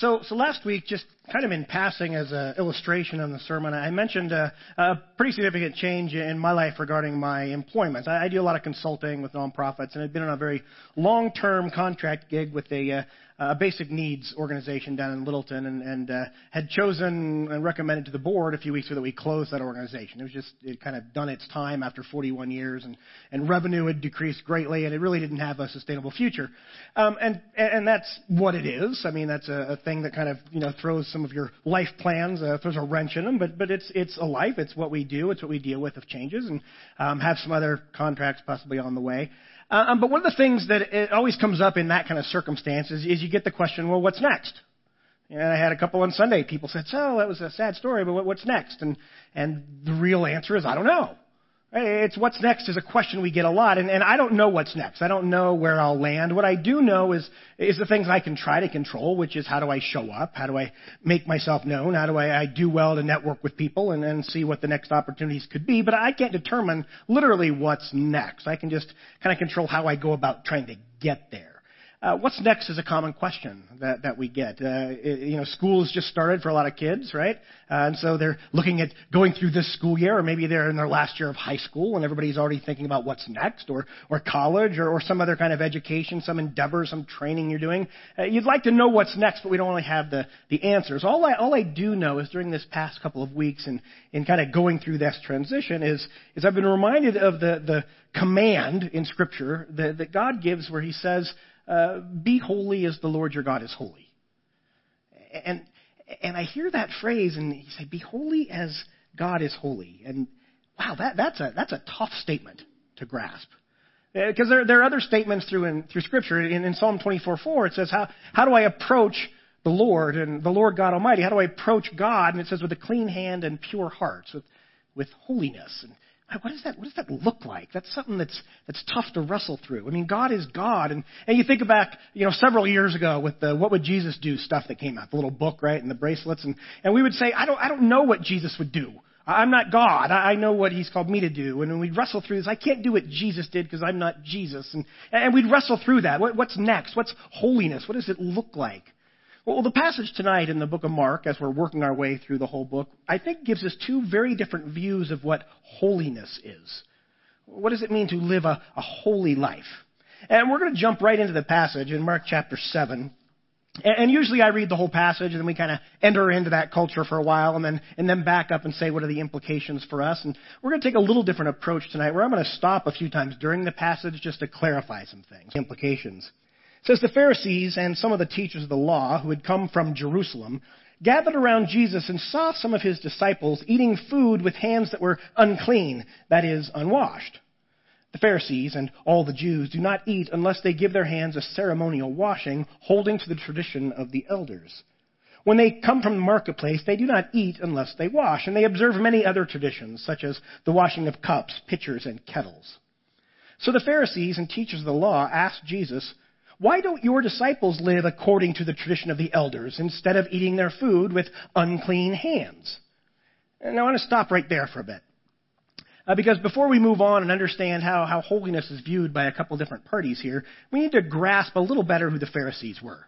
So, so last week, just kind of in passing as an illustration on the sermon, I mentioned a, a pretty significant change in my life regarding my employment. I, I do a lot of consulting with nonprofits, and I've been on a very long-term contract gig with a, uh, a basic needs organization down in Littleton, and, and uh, had chosen and recommended to the board a few weeks ago that we close that organization. It was just it kind of done its time after 41 years, and, and revenue had decreased greatly, and it really didn't have a sustainable future. Um, and and that's what it is. I mean, that's a, a thing that kind of you know throws some of your life plans, uh, throws a wrench in them. But but it's it's a life. It's what we do. It's what we deal with if changes, and um, have some other contracts possibly on the way. Uh, um, but one of the things that always comes up in that kind of circumstances is you get the question, well, what's next? And I had a couple on Sunday. People said, "So that was a sad story, but what's next?" And and the real answer is, I don't know. Eh, it's what's next is a question we get a lot, and, and I don't know what's next. I don't know where I'll land. What I do know is is the things I can try to control, which is how do I show up, how do I make myself known, how do I, I do well to network with people and, and see what the next opportunities could be. But I can't determine literally what's next. I can just kind of control how I go about trying to get there. Uh, what's next is a common question that, that we get. Uh, it, you know, school's just started for a lot of kids, right? Uh, and so they're looking at going through this school year, or maybe they're in their last year of high school, and everybody's already thinking about what's next, or or college, or, or some other kind of education, some endeavor, some training you're doing. Uh, you'd like to know what's next, but we don't really have the the answers. All I all I do know is during this past couple of weeks, and in kind of going through this transition, is is I've been reminded of the the command in Scripture that, that God gives, where He says uh, be holy as the Lord your God is holy. And, and I hear that phrase and you say, be holy as God is holy. And wow, that, that's, a, that's a tough statement to grasp. Because uh, there, there are other statements through, in, through Scripture. In, in Psalm 24:4, it says, how, how do I approach the Lord and the Lord God Almighty? How do I approach God? And it says, with a clean hand and pure hearts, with, with holiness. And what does that, what does that look like? That's something that's, that's tough to wrestle through. I mean, God is God. And, and you think back, you know, several years ago with the What Would Jesus Do stuff that came out, the little book, right, and the bracelets. And, and we would say, I don't, I don't know what Jesus would do. I'm not God. I know what He's called me to do. And when we'd wrestle through this, I can't do what Jesus did because I'm not Jesus. And, and we'd wrestle through that. What, what's next? What's holiness? What does it look like? Well, the passage tonight in the book of Mark, as we're working our way through the whole book, I think gives us two very different views of what holiness is. What does it mean to live a, a holy life? And we're going to jump right into the passage in Mark chapter 7. And usually I read the whole passage and then we kind of enter into that culture for a while and then, and then back up and say what are the implications for us. And we're going to take a little different approach tonight where I'm going to stop a few times during the passage just to clarify some things, implications. It says the Pharisees and some of the teachers of the law who had come from Jerusalem gathered around Jesus and saw some of his disciples eating food with hands that were unclean, that is, unwashed. The Pharisees and all the Jews do not eat unless they give their hands a ceremonial washing, holding to the tradition of the elders. When they come from the marketplace, they do not eat unless they wash, and they observe many other traditions, such as the washing of cups, pitchers, and kettles. So the Pharisees and teachers of the law asked Jesus, why don't your disciples live according to the tradition of the elders instead of eating their food with unclean hands? And I want to stop right there for a bit. Uh, because before we move on and understand how, how holiness is viewed by a couple different parties here, we need to grasp a little better who the Pharisees were.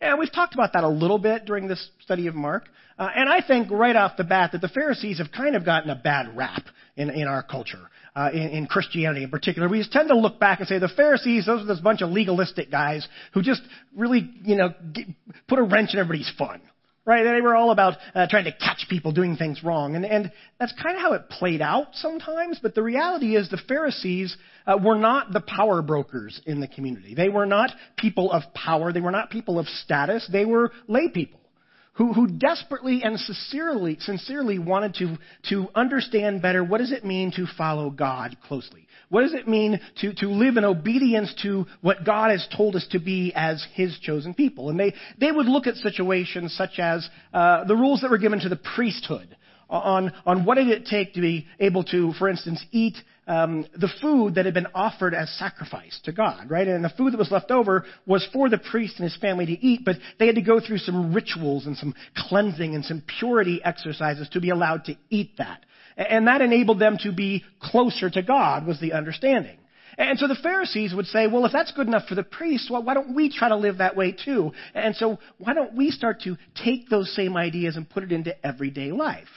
And we've talked about that a little bit during this study of Mark. Uh, and I think right off the bat that the Pharisees have kind of gotten a bad rap in, in our culture uh, in, in Christianity in particular. We just tend to look back and say the Pharisees, those are this bunch of legalistic guys who just really, you know, get, put a wrench in everybody's fun. Right? They were all about uh, trying to catch people doing things wrong. And, and that's kind of how it played out sometimes. But the reality is the Pharisees uh, were not the power brokers in the community. They were not people of power. They were not people of status. They were lay people who, who desperately and sincerely, sincerely wanted to, to understand better what does it mean to follow God closely? What does it mean to, to live in obedience to what God has told us to be as His chosen people? And they, they would look at situations such as uh, the rules that were given to the priesthood on, on what did it take to be able to, for instance, eat um, the food that had been offered as sacrifice to God, right? And the food that was left over was for the priest and his family to eat, but they had to go through some rituals and some cleansing and some purity exercises to be allowed to eat that. And that enabled them to be closer to God, was the understanding. And so the Pharisees would say, well, if that's good enough for the priests, well, why don't we try to live that way too? And so why don't we start to take those same ideas and put it into everyday life?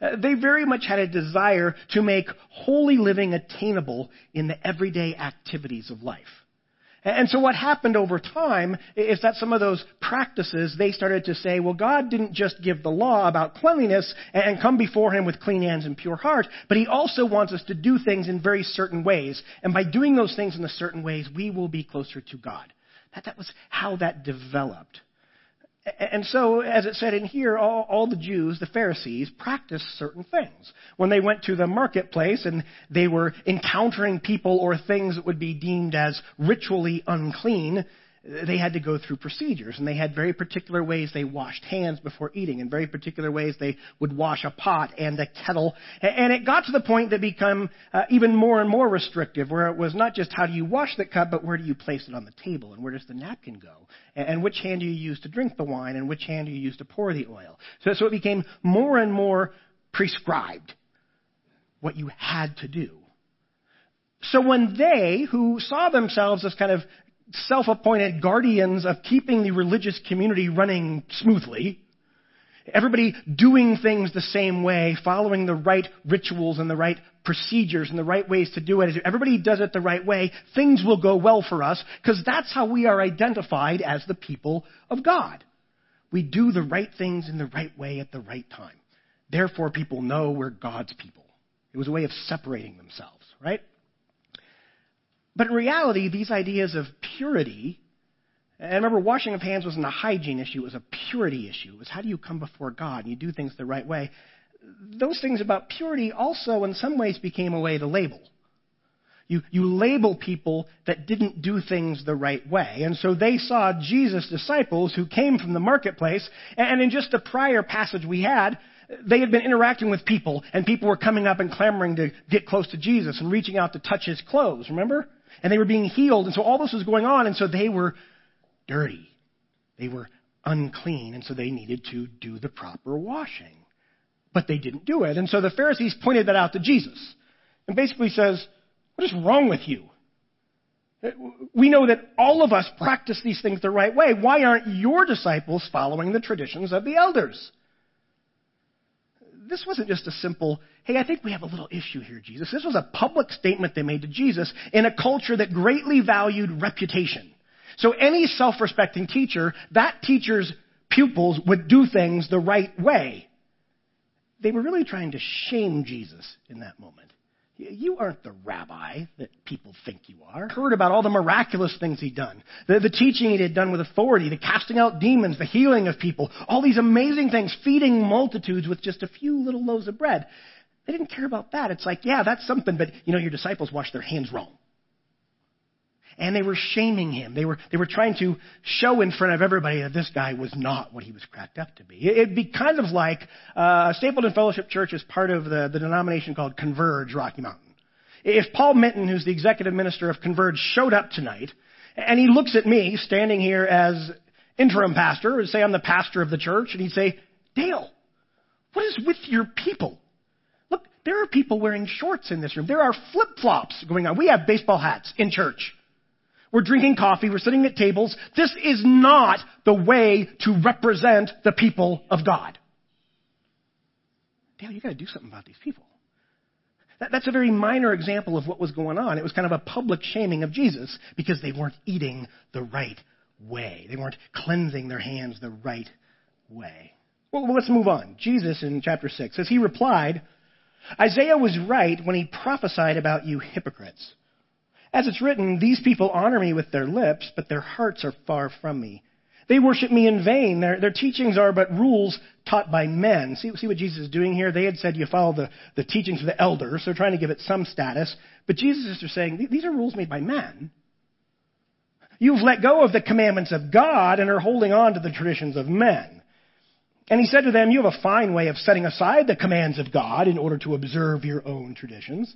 Uh, they very much had a desire to make holy living attainable in the everyday activities of life. And so what happened over time is that some of those practices, they started to say, well, God didn't just give the law about cleanliness and come before Him with clean hands and pure heart, but He also wants us to do things in very certain ways. And by doing those things in the certain ways, we will be closer to God. That, that was how that developed. And so, as it said in here, all, all, the Jews, the Pharisees, practiced certain things. When they went to the marketplace and they were encountering people or things that would be deemed as ritually unclean, they had to go through procedures and they had very particular ways they washed hands before eating and very particular ways they would wash a pot and a kettle. And it got to the point that become uh, even more and more restrictive where it was not just how do you wash the cup but where do you place it on the table and where does the napkin go? And, which hand do you use to drink the wine and which hand do you use to pour the oil? So, so it became more and more prescribed what you had to do. So when they, who saw themselves as kind of self appointed guardians of keeping the religious community running smoothly. Everybody doing things the same way, following the right rituals and the right procedures and the right ways to do it. If everybody does it the right way, things will go well for us because that's how we are identified as the people of God. We do the right things in the right way at the right time. Therefore, people know we're God's people. It was a way of separating themselves, right? But in reality, these ideas of purity, and remember, washing of hands wasn't a hygiene issue, it was a purity issue. It was how do you come before God and you do things the right way. Those things about purity also, in some ways, became a way to label. You, you label people that didn't do things the right way. And so they saw Jesus' disciples who came from the marketplace, and in just the prior passage we had, they had been interacting with people, and people were coming up and clamoring to get close to Jesus and reaching out to touch his clothes, remember? And they were being healed. And so all this was going on, and so they were dirty. They were unclean, and so they needed to do the proper washing. But they didn't do it. And so the Pharisees pointed that out to Jesus and basically says, What is wrong with you? We know that all of us practice these things the right way. Why aren't your disciples following the traditions of the elders? This wasn't just a simple, hey, I think we have a little issue here, Jesus. This was a public statement they made to Jesus in a culture that greatly valued reputation. So any self-respecting teacher, that teacher's pupils would do things the right way. They were really trying to shame Jesus in that moment. You aren't the rabbi that people think you are. Heard about all the miraculous things he'd done, the, the teaching he had done with authority, the casting out demons, the healing of people, all these amazing things, feeding multitudes with just a few little loaves of bread. They didn't care about that. It's like, yeah, that's something, but you know, your disciples washed their hands wrong. And they were shaming him. They were, they were trying to show in front of everybody that this guy was not what he was cracked up to be. It'd be kind of like uh, Stapleton Fellowship Church is part of the, the denomination called Converge Rocky Mountain. If Paul Minton, who's the executive minister of Converge, showed up tonight, and he looks at me standing here as interim pastor, and say I'm the pastor of the church, and he'd say, Dale, what is with your people? Look, there are people wearing shorts in this room. There are flip-flops going on. We have baseball hats in church. We're drinking coffee. We're sitting at tables. This is not the way to represent the people of God. Dale, you got to do something about these people. That, that's a very minor example of what was going on. It was kind of a public shaming of Jesus because they weren't eating the right way. They weren't cleansing their hands the right way. Well, let's move on. Jesus in chapter 6 says, He replied, Isaiah was right when he prophesied about you hypocrites. As it's written, these people honor me with their lips, but their hearts are far from me. They worship me in vain. Their, their teachings are but rules taught by men. See, see what Jesus is doing here? They had said you follow the, the teachings of the elders. They're trying to give it some status. But Jesus is just saying, these are rules made by men. You've let go of the commandments of God and are holding on to the traditions of men. And he said to them, You have a fine way of setting aside the commands of God in order to observe your own traditions.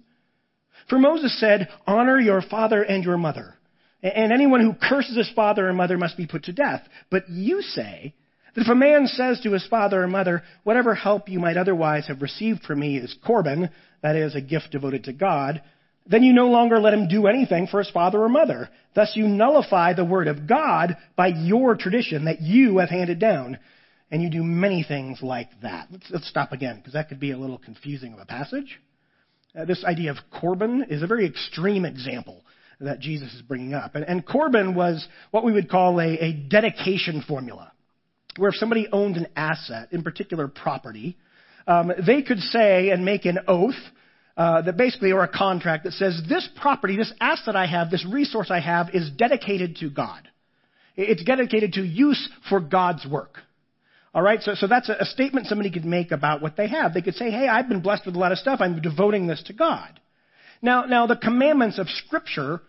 For Moses said, honor your father and your mother. And anyone who curses his father or mother must be put to death. But you say that if a man says to his father or mother, whatever help you might otherwise have received from me is Corban, that is, a gift devoted to God, then you no longer let him do anything for his father or mother. Thus you nullify the word of God by your tradition that you have handed down. And you do many things like that. Let's, let's stop again, because that could be a little confusing of a passage. Uh, this idea of Corban is a very extreme example that Jesus is bringing up. And, and Corban was what we would call a, a dedication formula, where if somebody owned an asset, in particular property, um, they could say and make an oath uh, that basically, or a contract that says this property, this asset I have, this resource I have is dedicated to God. It's dedicated to use for God's work. All right, so, so that's a, a statement somebody could make about what they have. They could say, hey, I've been blessed with a lot of stuff. I'm devoting this to God. Now, now the commandments of Scripture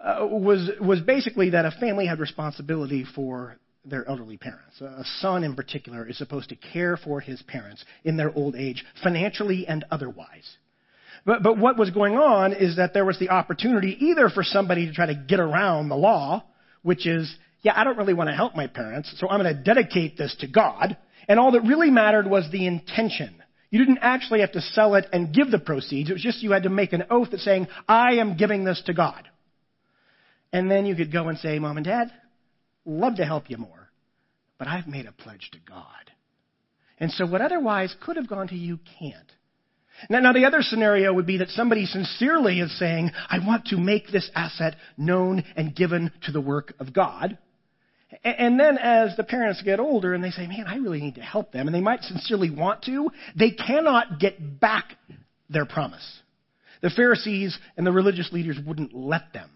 uh, was, was basically that a family had responsibility for their elderly parents. A son, in particular, is supposed to care for his parents in their old age, financially and otherwise. But, but what was going on is that there was the opportunity either for somebody to try to get around the law, which is, yeah, I don't really want to help my parents, so I'm going to dedicate this to God. And all that really mattered was the intention. You didn't actually have to sell it and give the proceeds. It was just you had to make an oath that saying, I am giving this to God. And then you could go and say, Mom and Dad, love to help you more, but I've made a pledge to God. And so what otherwise could have gone to you can't. Now, now, the other scenario would be that somebody sincerely is saying, I want to make this asset known and given to the work of God. And then as the parents get older and they say, man, I really need to help them, and they might sincerely want to, they cannot get back their promise. The Pharisees and the religious leaders wouldn't let them.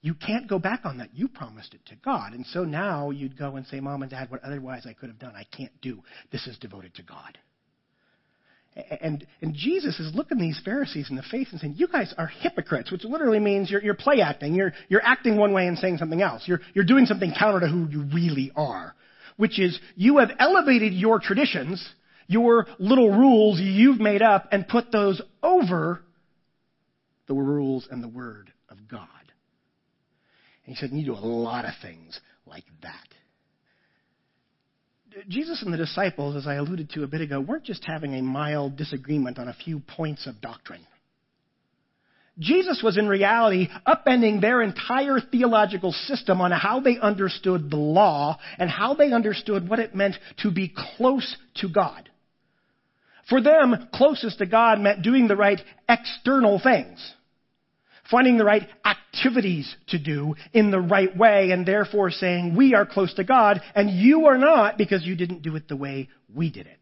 You can't go back on that. You promised it to God. And so now you'd go and say, Mom and Dad, what otherwise I could have done, I can't do. This is devoted to God. And, and Jesus is looking these Pharisees in the face and saying, You guys are hypocrites, which literally means you're, you're play acting. You're, you're acting one way and saying something else. You're, you're doing something counter to who you really are, which is you have elevated your traditions, your little rules you've made up, and put those over the rules and the Word of God. And he said, You do a lot of things like that. Jesus and the disciples, as I alluded to a bit ago, weren't just having a mild disagreement on a few points of doctrine. Jesus was in reality upending their entire theological system on how they understood the law and how they understood what it meant to be close to God. For them, closest to God meant doing the right external things finding the right activities to do in the right way, and therefore saying, We are close to God, and you are not because you didn't do it the way we did it.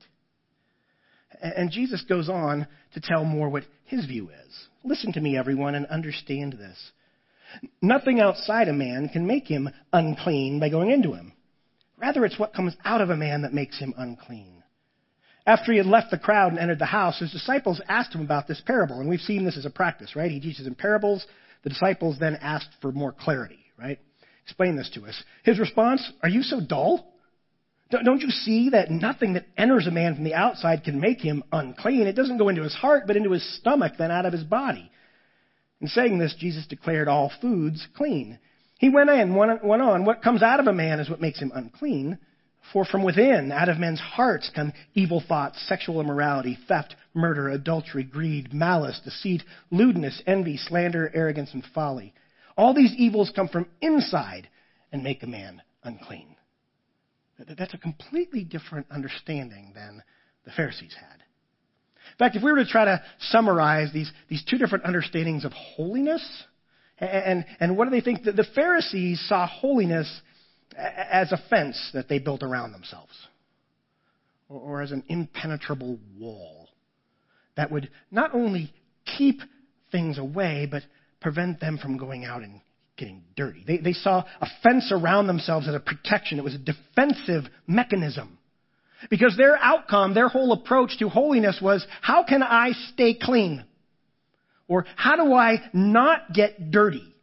And Jesus goes on to tell more what his view is. Listen to me, everyone, and understand this. Nothing outside a man can make him unclean by going into him. Rather, it's what comes out of a man that makes him unclean. After he had left the crowd and entered the house, his disciples asked him about this parable. And we've seen this as a practice, right? He teaches in parables. The disciples then asked for more clarity, right? Explain this to us. His response, Are you so dull? Don't you see that nothing that enters a man from the outside can make him unclean? It doesn't go into his heart, but into his stomach, then out of his body. In saying this, Jesus declared all foods clean. He went in, went on, what comes out of a man is what makes him unclean. For from within, out of men's hearts, come evil thoughts, sexual immorality, theft, murder, adultery, greed, malice, deceit, lewdness, envy, slander, arrogance, and folly. All these evils come from inside and make a man unclean. That's a completely different understanding than the Pharisees had. In fact, if we were to try to summarize these, these two different understandings of holiness, and, and, what do they think? The Pharisees saw holiness as a fence that they built around themselves, or, or as an impenetrable wall that would not only keep things away, but prevent them from going out and getting dirty. They, they saw a fence around themselves as a protection. It was a defensive mechanism. Because their outcome, their whole approach to holiness was, how can I stay clean? Or how do I not get dirty?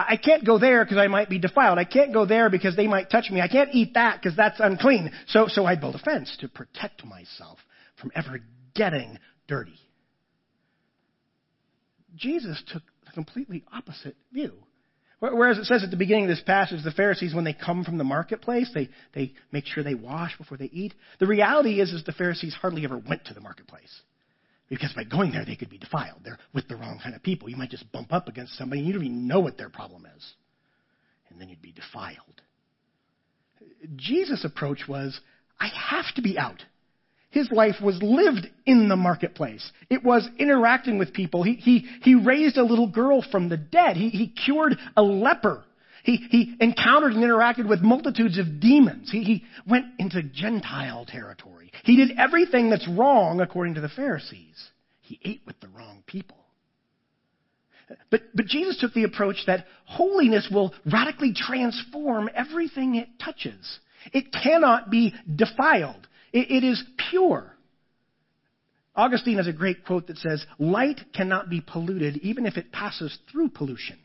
I can't go there because I might be defiled. I can't go there because they might touch me. I can't eat that because that's unclean. So, so I build a fence to protect myself from ever getting dirty. Jesus took the completely opposite view. Whereas it says at the beginning of this passage, the Pharisees, when they come from the marketplace, they, they make sure they wash before they eat. The reality is, is the Pharisees hardly ever went to the marketplace. Because by going there, they could be defiled. They're with the wrong kind of people. You might just bump up against somebody and you don't even know what their problem is. And then you'd be defiled. Jesus' approach was, I have to be out. His life was lived in the marketplace. It was interacting with people. He, he, he raised a little girl from the dead. He, he cured a leper. He, he encountered and interacted with multitudes of demons. He, he went into Gentile territory. He did everything that's wrong according to the Pharisees. He ate with the wrong people. But, but Jesus took the approach that holiness will radically transform everything it touches. It cannot be defiled. it, it is pure. Augustine has a great quote that says, Light cannot be polluted even if it passes through pollution.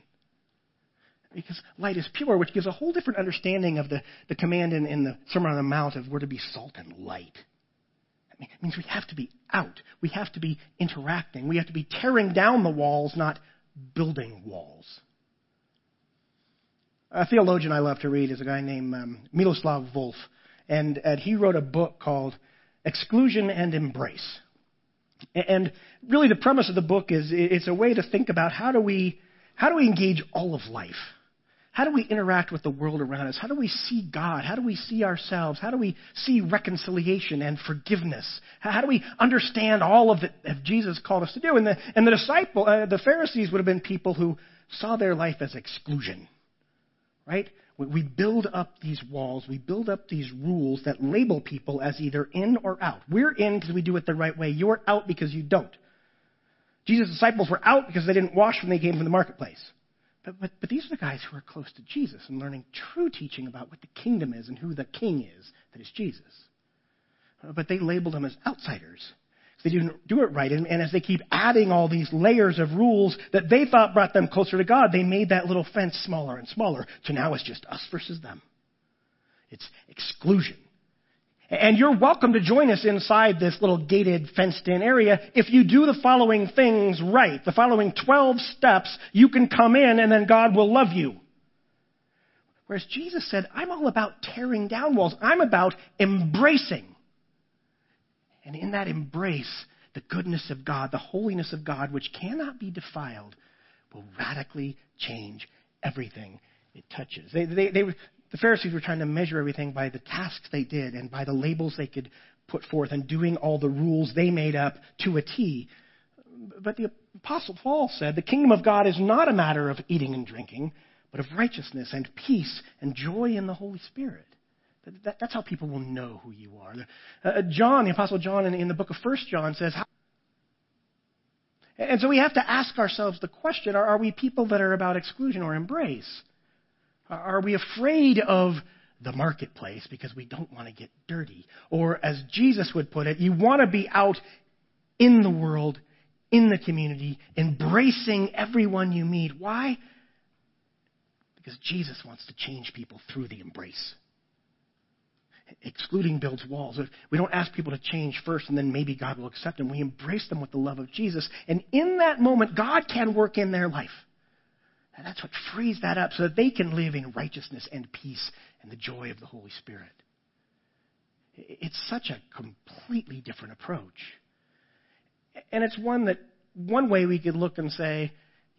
Because light is pure, which gives a whole different understanding of the, the command in, in the Sermon on the Mount of we're to be salt and light. It means we have to be out. We have to be interacting. We have to be tearing down the walls, not building walls. A theologian I love to read is a guy named um, Miroslav Volf, and, and he wrote a book called Exclusion and Embrace. And really, the premise of the book is it's a way to think about how do we how do we engage all of life. How do we interact with the world around us? How do we see God? How do we see ourselves? How do we see reconciliation and forgiveness? How do we understand all of it that Jesus called us to do? And the, and the disciple, uh, the Pharisees would have been people who saw their life as exclusion, right? We build up these walls, we build up these rules that label people as either in or out. We're in because we do it the right way. You're out because you don't. Jesus' disciples were out because they didn't wash when they came from the marketplace. But, but, but these are the guys who are close to Jesus and learning true teaching about what the kingdom is and who the king is, that is Jesus. But they labeled them as outsiders. They didn't do it right. And, and as they keep adding all these layers of rules that they thought brought them closer to God, they made that little fence smaller and smaller. So now it's just us versus them. It's exclusion. And you're welcome to join us inside this little gated, fenced in area. If you do the following things right, the following 12 steps, you can come in and then God will love you. Whereas Jesus said, I'm all about tearing down walls. I'm about embracing. And in that embrace, the goodness of God, the holiness of God, which cannot be defiled, will radically change everything it touches. They, they, they, the Pharisees were trying to measure everything by the tasks they did and by the labels they could put forth and doing all the rules they made up to a T. But the Apostle Paul said the kingdom of God is not a matter of eating and drinking, but of righteousness and peace and joy in the Holy Spirit. That, that's how people will know who you are. Uh, John, the Apostle John, in, in the book of First John, says, and so we have to ask ourselves the question are, are we people that are about exclusion or embrace? Are we afraid of the marketplace because we don't want to get dirty? Or, as Jesus would put it, you want to be out in the world, in the community, embracing everyone you meet. Why? Because Jesus wants to change people through the embrace. Excluding builds walls. We don't ask people to change first and then maybe God will accept them. We embrace them with the love of Jesus. And in that moment, God can work in their life. And that's what frees that up so that they can live in righteousness and peace and the joy of the Holy Spirit. It's such a completely different approach. And it's one that, one way we could look and say,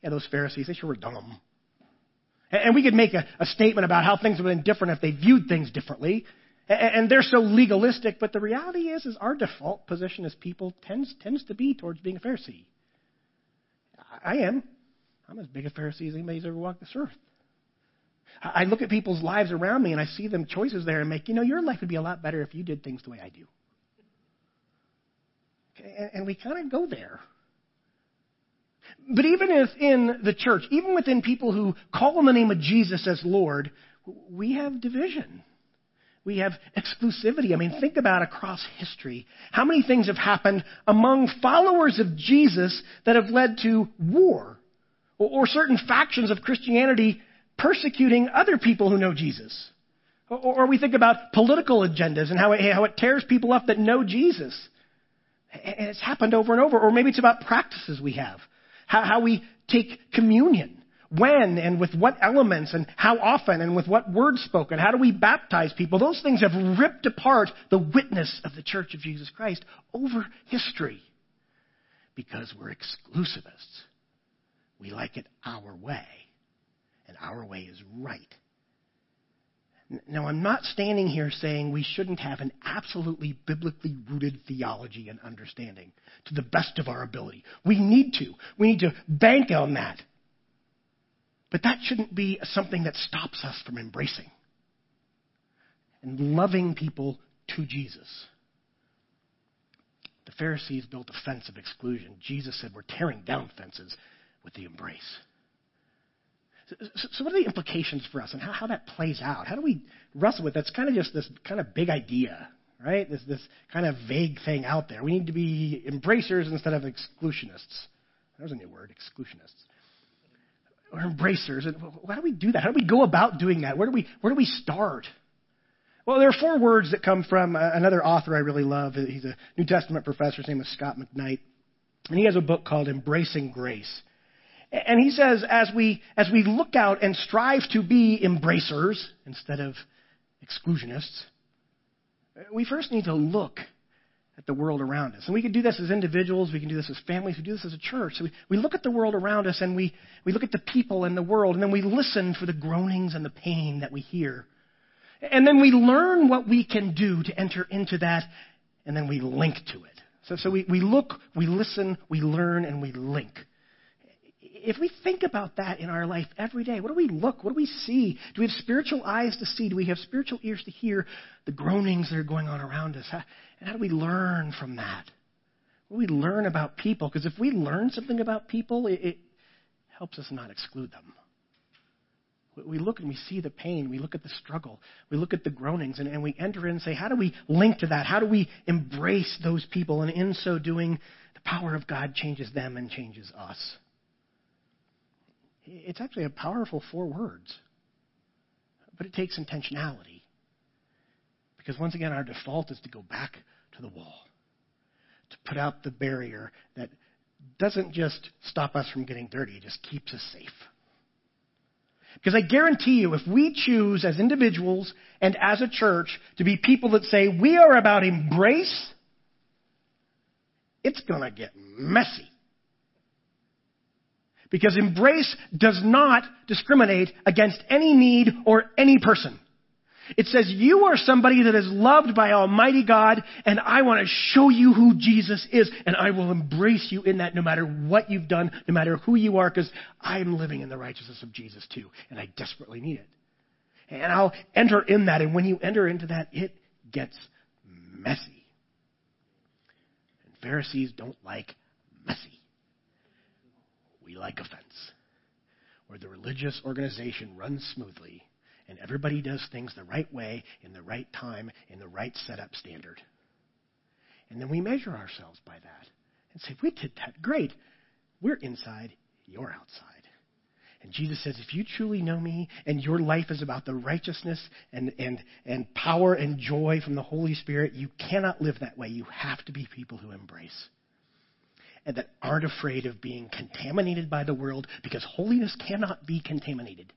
yeah, those Pharisees, they sure were dumb. And we could make a, a statement about how things would have been different if they viewed things differently. And they're so legalistic, but the reality is, is our default position as people tends, tends to be towards being a Pharisee. I am. I'm as big a Pharisee as anybody's ever walked this earth. I look at people's lives around me and I see them choices there and make, you know, your life would be a lot better if you did things the way I do. And we kind of go there. But even if in the church, even within people who call on the name of Jesus as Lord, we have division. We have exclusivity. I mean, think about across history. How many things have happened among followers of Jesus that have led to war or, certain factions of Christianity persecuting other people who know Jesus. Or, we think about political agendas and how it, how it tears people up that know Jesus. And it's happened over and over. Or maybe it's about practices we have. How, how we take communion. When and with what elements and how often and with what words spoken. How do we baptize people? Those things have ripped apart the witness of the Church of Jesus Christ over history. because we're exclusivists. We like it our way, and our way is right. Now, I'm not standing here saying we shouldn't have an absolutely biblically rooted theology and understanding to the best of our ability. We need to. We need to bank on that. But that shouldn't be something that stops us from embracing and loving people to Jesus. The Pharisees built a fence of exclusion. Jesus said, We're tearing down fences with the embrace. So, what are the implications for us and how, how that plays out? How do we wrestle with That's kind of just this kind of big idea, right? This, this kind of vague thing out there. We need to be embracers instead of exclusionists. There's a new word, exclusionists. Or embracers. And how do we do that? How do we go about doing that? Where do we, where do we start? Well, there are four words that come from uh, another author I really love. He's a New Testament professor. His name is Scot McKnight. And he has a book called Embracing Grace. And he says, as we, as we look out and strive to be embracers instead of exclusionists, we first need to look at the world around us. And we can do this as individuals, we can do this as families, we do this as a church. So we, we look at the world around us and we, we look at the people and the world, and then we listen for the groanings and the pain that we hear. And then we learn what we can do to enter into that, and then we link to it. So, so we, we look, we listen, we learn, and we link. If we think about that in our life every day, what do we look? What do we see? Do we have spiritual eyes to see? Do we have spiritual ears to hear the groanings that are going on around us? And how do we learn from that? What do we learn about people? Because if we learn something about people, it, it helps us not exclude them. We look and we see the pain. We look at the struggle. We look at the groanings and, and we enter in and say, how do we link to that? How do we embrace those people? And in so doing, the power of God changes them and changes us. It's actually a powerful four words, but it takes intentionality. Because once again, our default is to go back to the wall, to put out the barrier that doesn't just stop us from getting dirty, it just keeps us safe. Because I guarantee you, if we choose as individuals and as a church to be people that say we are about embrace, it's going to get messy. Because embrace does not discriminate against any need or any person. It says, You are somebody that is loved by Almighty God, and I want to show you who Jesus is, and I will embrace you in that no matter what you've done, no matter who you are, because I'm living in the righteousness of Jesus too, and I desperately need it. And I'll enter in that, and when you enter into that, it gets messy. And Pharisees don't like messy. We like offense. Where the religious organization runs smoothly and everybody does things the right way, in the right time, in the right setup standard. And then we measure ourselves by that and say, we did that. Great. We're inside, you're outside. And Jesus says, if you truly know me and your life is about the righteousness and, and, and power and joy from the Holy Spirit, you cannot live that way. You have to be people who embrace and that aren't afraid of being contaminated by the world because holiness cannot be contaminated.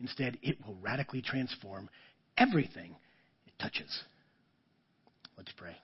Instead, it will radically transform everything it touches. Let's pray.